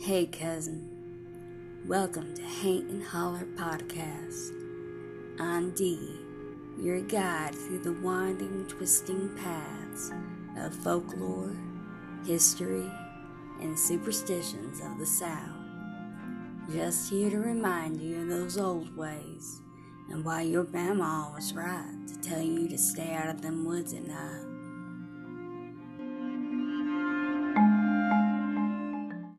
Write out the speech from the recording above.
Hey, cousin. Welcome to Haint and Holler Podcast. I'm Dee, your guide through the winding, twisting paths of folklore, history, and superstitions of the South. Just here to remind you of those old ways and why your grandma was right to tell you to stay out of them woods at night.